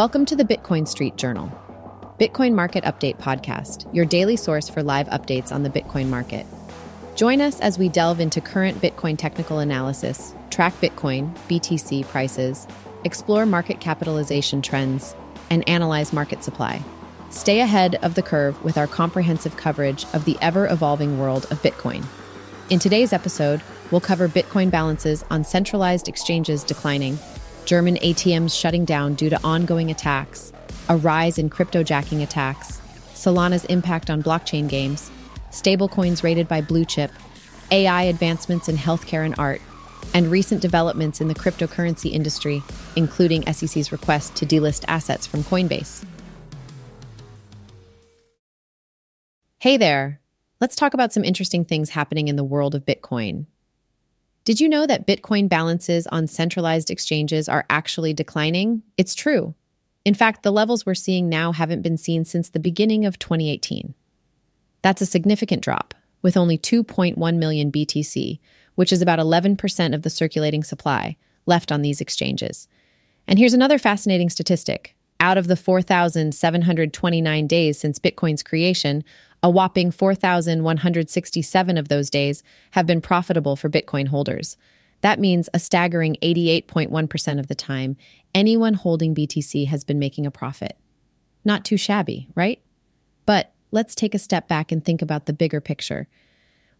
Welcome to the Bitcoin Street Journal, Bitcoin Market Update Podcast, your daily source for live updates on the Bitcoin market. Join us as we delve into current Bitcoin technical analysis, track Bitcoin, BTC prices, explore market capitalization trends, and analyze market supply. Stay ahead of the curve with our comprehensive coverage of the ever evolving world of Bitcoin. In today's episode, we'll cover Bitcoin balances on centralized exchanges declining German ATMs shutting down due to ongoing attacks, a rise in cryptojacking attacks, Solana's impact on blockchain games, stablecoins rated by Bluechip, AI advancements in healthcare and art, and recent developments in the cryptocurrency industry, including SEC's request to delist assets from Coinbase. Hey there! Let's talk about some interesting things happening in the world of Bitcoin. Did you know that Bitcoin balances on centralized exchanges are actually declining? It's true. In fact, the levels we're seeing now haven't been seen since the beginning of 2018. That's a significant drop, with only 2.1 million BTC, which is about 11% of the circulating supply, left on these exchanges. And here's another fascinating statistic. Out of the 4,729 days since Bitcoin's creation, a whopping 4,167 of those days have been profitable for Bitcoin holders. That means a staggering 88.1% of the time, anyone holding BTC has been making a profit. Not too shabby, right? But let's take a step back and think about the bigger picture.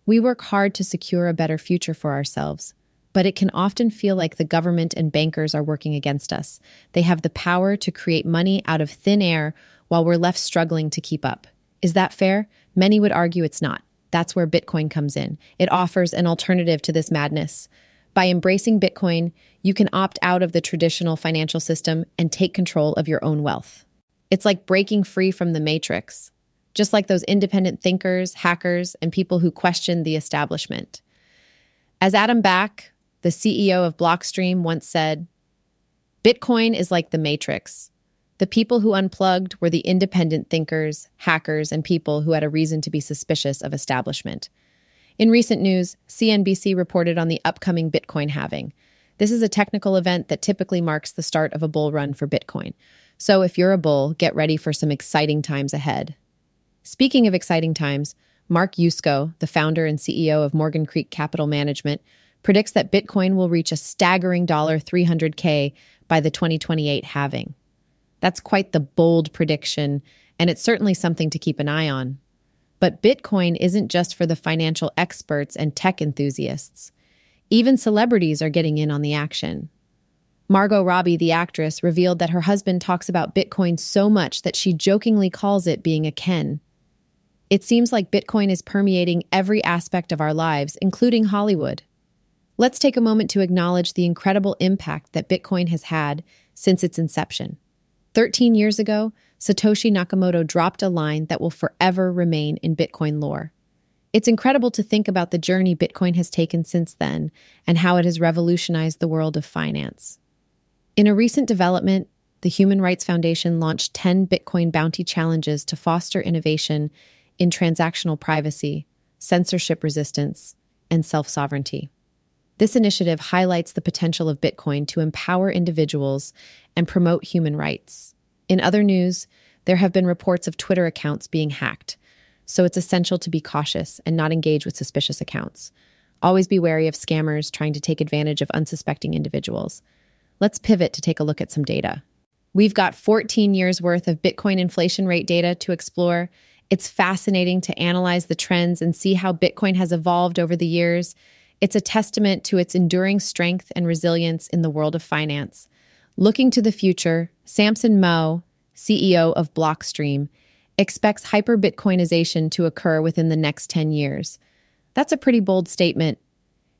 We work hard to secure a better future for ourselves, but it can often feel like the government and bankers are working against us. They have the power to create money out of thin air while we're left struggling to keep up. Is that fair? Many would argue it's not. That's where Bitcoin comes in. It offers an alternative to this madness. By embracing Bitcoin, you can opt out of the traditional financial system and take control of your own wealth. It's like breaking free from the matrix, just like those independent thinkers, hackers, and people who question the establishment. As Adam Back, the CEO of Blockstream, once said, Bitcoin is like the matrix. The people who unplugged were the independent thinkers, hackers, and people who had a reason to be suspicious of establishment. In recent news, CNBC reported on the upcoming Bitcoin halving. This is a technical event that typically marks the start of a bull run for Bitcoin. So if you're a bull, get ready for some exciting times ahead. Speaking of exciting times, Mark Yusko, the founder and CEO of Morgan Creek Capital Management, predicts that Bitcoin will reach a staggering $300K by the 2028 halving. That's quite the bold prediction, and it's certainly something to keep an eye on. But Bitcoin isn't just for the financial experts and tech enthusiasts. Even celebrities are getting in on the action. Margot Robbie, the actress, revealed that her husband talks about Bitcoin so much that she jokingly calls it being a Ken. It seems like Bitcoin is permeating every aspect of our lives, including Hollywood. Let's take a moment to acknowledge the incredible impact that Bitcoin has had since its inception. 13 years ago, Satoshi Nakamoto dropped a line that will forever remain in Bitcoin lore. It's incredible to think about the journey Bitcoin has taken since then and how it has revolutionized the world of finance. In a recent development, the Human Rights Foundation launched 10 Bitcoin bounty challenges to foster innovation in transactional privacy, censorship resistance, and self sovereignty. This initiative highlights the potential of Bitcoin to empower individuals and promote human rights. In other news, there have been reports of Twitter accounts being hacked, so it's essential to be cautious and not engage with suspicious accounts. Always be wary of scammers trying to take advantage of unsuspecting individuals. Let's pivot to take a look at some data. We've got 14 years worth of Bitcoin inflation rate data to explore. It's fascinating to analyze the trends and see how Bitcoin has evolved over the years. It's a testament to its enduring strength and resilience in the world of finance. Looking to the future, Samson Mow, CEO of Blockstream, expects hyper Bitcoinization to occur within the next 10 years. That's a pretty bold statement.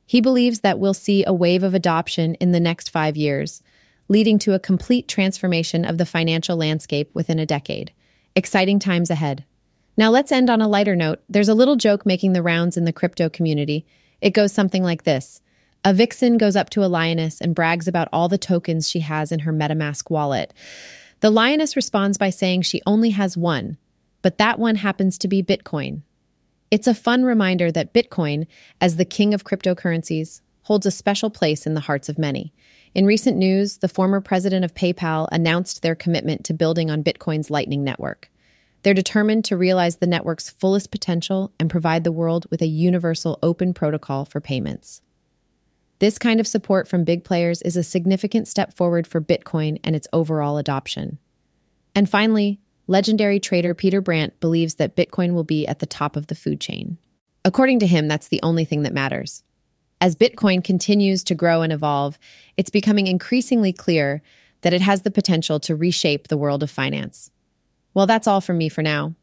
He believes that we'll see a wave of adoption in the next five years, leading to a complete transformation of the financial landscape within a decade. Exciting times ahead. Now, let's end on a lighter note. There's a little joke making the rounds in the crypto community. It goes something like this A vixen goes up to a lioness and brags about all the tokens she has in her MetaMask wallet. The lioness responds by saying she only has one, but that one happens to be Bitcoin. It's a fun reminder that Bitcoin, as the king of cryptocurrencies, holds a special place in the hearts of many. In recent news, the former president of PayPal announced their commitment to building on Bitcoin's Lightning Network. They're determined to realize the network's fullest potential and provide the world with a universal open protocol for payments. This kind of support from big players is a significant step forward for Bitcoin and its overall adoption. And finally, legendary trader Peter Brandt believes that Bitcoin will be at the top of the food chain. According to him, that's the only thing that matters. As Bitcoin continues to grow and evolve, it's becoming increasingly clear that it has the potential to reshape the world of finance. Well, that's all from me for now.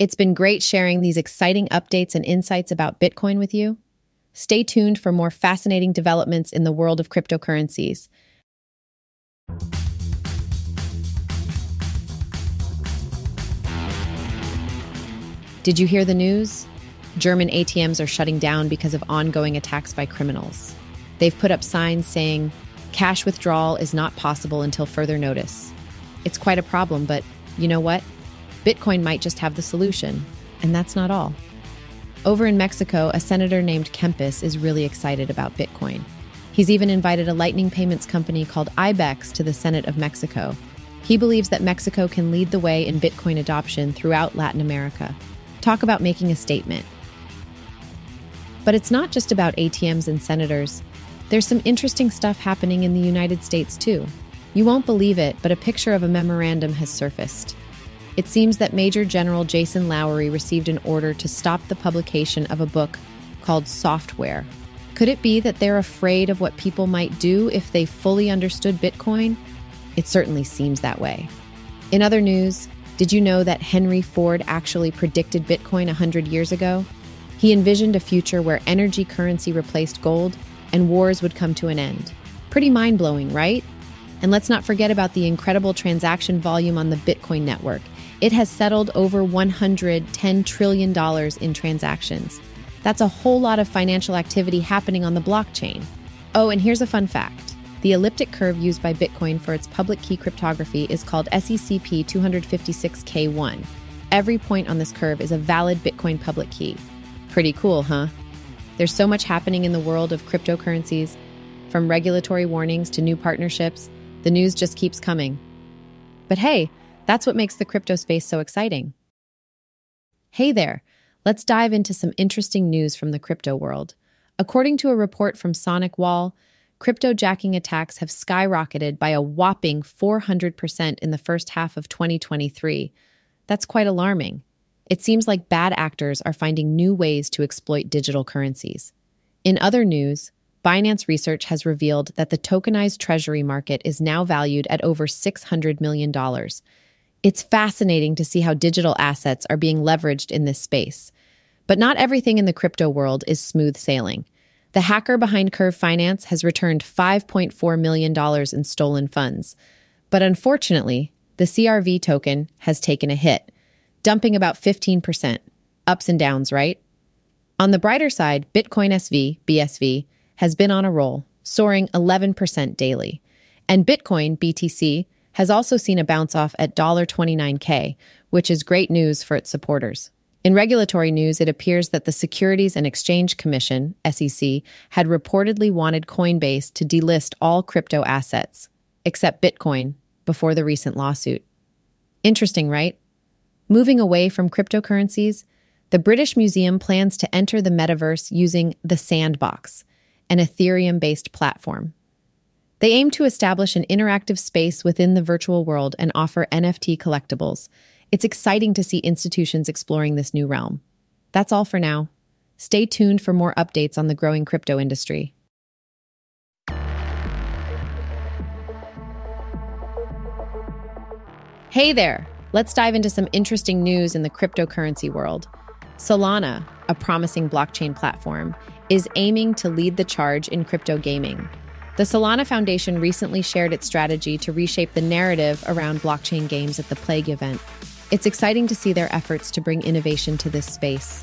It's been great sharing these exciting updates and insights about Bitcoin with you. Stay tuned for more fascinating developments in the world of cryptocurrencies. Did you hear the news? German ATMs are shutting down because of ongoing attacks by criminals. They've put up signs saying, cash withdrawal is not possible until further notice. It's quite a problem, but you know what? Bitcoin might just have the solution. And that's not all. Over in Mexico, a senator named Kempis is really excited about Bitcoin. He's even invited a lightning payments company called IBEX to the Senate of Mexico. He believes that Mexico can lead the way in Bitcoin adoption throughout Latin America. Talk about making a statement. But it's not just about ATMs and senators. There's some interesting stuff happening in the United States, too. You won't believe it, but a picture of a memorandum has surfaced. It seems that Major General Jason Lowery received an order to stop the publication of a book called Softwar. Could it be that they're afraid of what people might do if they fully understood Bitcoin? It certainly seems that way. In other news, did you know that Henry Ford actually predicted Bitcoin 100 years ago? He envisioned a future where energy currency replaced gold and wars would come to an end. Pretty mind blowing, right? And let's not forget about the incredible transaction volume on the Bitcoin network. It has settled over $110 trillion in transactions. That's a whole lot of financial activity happening on the blockchain. Oh, and here's a fun fact the elliptic curve used by Bitcoin for its public key cryptography is called SECP 256K1. Every point on this curve is a valid Bitcoin public key. Pretty cool, huh? There's so much happening in the world of cryptocurrencies. From regulatory warnings to new partnerships, the news just keeps coming. But hey, that's what makes the crypto space so exciting. Hey there, let's dive into some interesting news from the crypto world. According to a report from SonicWall, cryptojacking attacks have skyrocketed by a whopping 400% in the first half of 2023. That's quite alarming. It seems like bad actors are finding new ways to exploit digital currencies. In other news, Binance Research has revealed that the tokenized treasury market is now valued at over $600 million. It's fascinating to see how digital assets are being leveraged in this space. But not everything in the crypto world is smooth sailing. The hacker behind Curve Finance has returned $5.4 million in stolen funds. But unfortunately, the CRV token has taken a hit dumping about 15%. Ups and downs, right? On the brighter side, Bitcoin SV, BSV, has been on a roll, soaring 11% daily. And Bitcoin, BTC, has also seen a bounce off at $29K, which is great news for its supporters. In regulatory news, it appears that the Securities and Exchange Commission, SEC, had reportedly wanted Coinbase to delist all crypto assets, except Bitcoin, before the recent lawsuit. Interesting, right? Moving away from cryptocurrencies, the British Museum plans to enter the metaverse using the Sandbox, an Ethereum based platform. They aim to establish an interactive space within the virtual world and offer NFT collectibles. It's exciting to see institutions exploring this new realm. That's all for now. Stay tuned for more updates on the growing crypto industry. Hey there! Let's dive into some interesting news in the cryptocurrency world. Solana, a promising blockchain platform, is aiming to lead the charge in crypto gaming. The Solana Foundation recently shared its strategy to reshape the narrative around blockchain games at the Plague event. It's exciting to see their efforts to bring innovation to this space.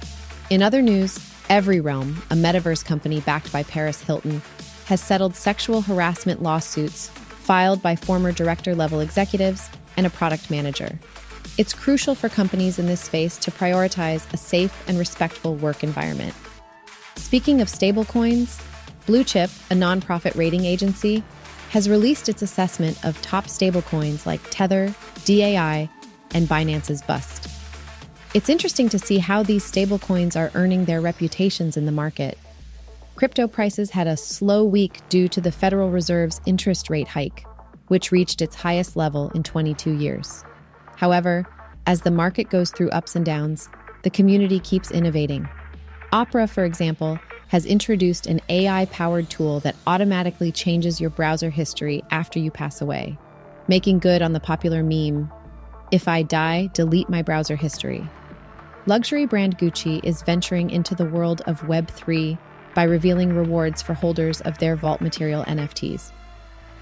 In other news, Everyrealm, a metaverse company backed by Paris Hilton, has settled sexual harassment lawsuits filed by former director level executives and a product manager. It's crucial for companies in this space to prioritize a safe and respectful work environment. Speaking of stablecoins, Bluechip, a nonprofit rating agency, has released its assessment of top stablecoins like Tether, DAI, and Binance's BUSD. It's interesting to see how these stablecoins are earning their reputations in the market. Crypto prices had a slow week due to the Federal Reserve's interest rate hike, which reached its highest level in 22 years. However, as the market goes through ups and downs, the community keeps innovating. Opera, for example, has introduced an AI powered tool that automatically changes your browser history after you pass away, making good on the popular meme If I die, delete my browser history. Luxury brand Gucci is venturing into the world of Web3 by revealing rewards for holders of their vault material NFTs.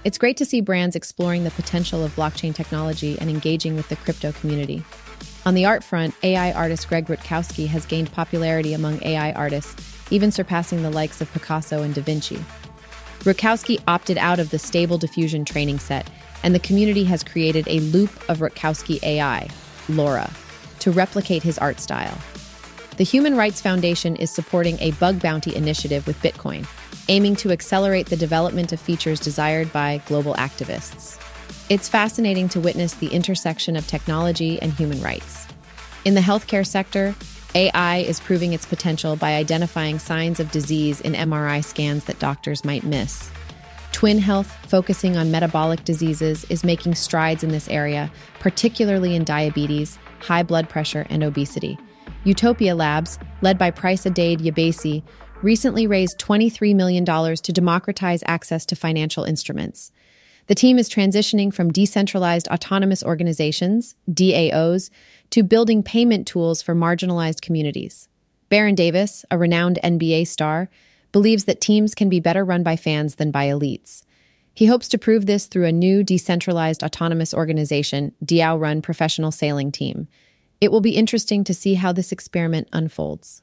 It's great to see brands exploring the potential of blockchain technology and engaging with the crypto community. On the art front, AI artist Greg Rutkowski has gained popularity among AI artists, even surpassing the likes of Picasso and Da Vinci. Rutkowski opted out of the Stable Diffusion training set, and the community has created a loop of Rutkowski AI, LoRA, to replicate his art style. The Human Rights Foundation is supporting a bug bounty initiative with Bitcoin, aiming to accelerate the development of features desired by global activists. It's fascinating to witness the intersection of technology and human rights. In the healthcare sector, AI is proving its potential by identifying signs of disease in MRI scans that doctors might miss. Twin Health, focusing on metabolic diseases, is making strides in this area, particularly in diabetes, high blood pressure, and obesity. Utopia Labs, led by Price Adade Yabesi, recently raised $23 million to democratize access to financial instruments. The team is transitioning from decentralized autonomous organizations, DAOs, to building payment tools for marginalized communities. Baron Davis, a renowned NBA star, believes that teams can be better run by fans than by elites. He hopes to prove this through a new decentralized autonomous organization, DAO run professional sailing team. It will be interesting to see how this experiment unfolds.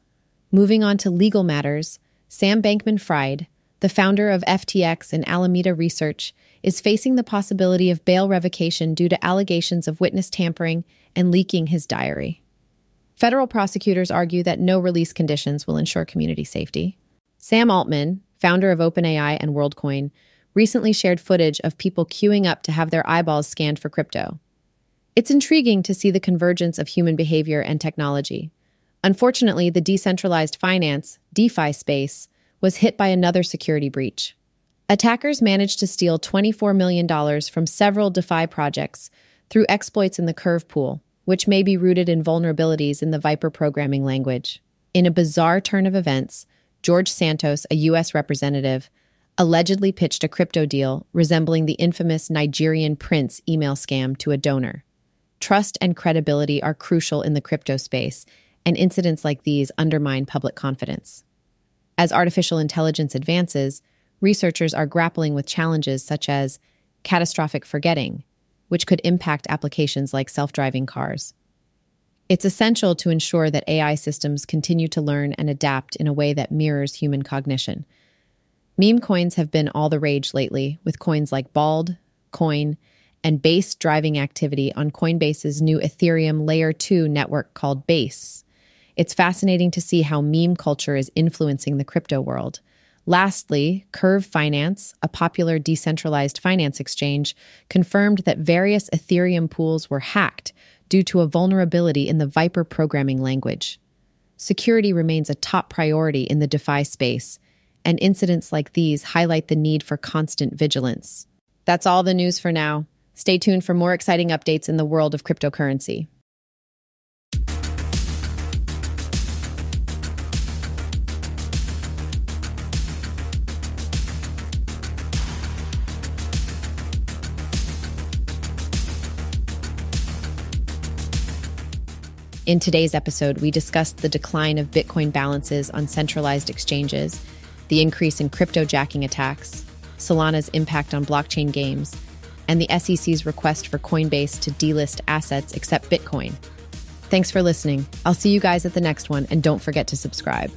Moving on to legal matters, Sam Bankman Fried, the founder of FTX and Alameda Research, is facing the possibility of bail revocation due to allegations of witness tampering and leaking his diary. Federal prosecutors argue that no release conditions will ensure community safety. Sam Altman, founder of OpenAI and WorldCoin, recently shared footage of people queuing up to have their eyeballs scanned for crypto. It's intriguing to see the convergence of human behavior and technology. Unfortunately, the decentralized finance, DeFi space, was hit by another security breach. Attackers managed to steal $24 million from several DeFi projects through exploits in the Curve pool, which may be rooted in vulnerabilities in the Vyper programming language. In a bizarre turn of events, George Santos, a U.S. representative, allegedly pitched a crypto deal resembling the infamous Nigerian prince email scam to a donor. Trust and credibility are crucial in the crypto space, and incidents like these undermine public confidence. As artificial intelligence advances, researchers are grappling with challenges such as catastrophic forgetting, which could impact applications like self driving cars. It's essential to ensure that AI systems continue to learn and adapt in a way that mirrors human cognition. Meme coins have been all the rage lately, with coins like Bald, Coin, and Base driving activity on Coinbase's new Ethereum Layer 2 network called Base. It's fascinating to see how meme culture is influencing the crypto world. Lastly, Curve Finance, a popular decentralized finance exchange, confirmed that various Ethereum pools were hacked due to a vulnerability in the Vyper programming language. Security remains a top priority in the DeFi space, and incidents like these highlight the need for constant vigilance. That's all the news for now. Stay tuned for more exciting updates in the world of cryptocurrency. In today's episode, we discussed the decline of Bitcoin balances on centralized exchanges, the increase in cryptojacking attacks, Solana's impact on blockchain games, and the SEC's request for Coinbase to delist assets except Bitcoin. Thanks for listening. I'll see you guys at the next one, and don't forget to subscribe.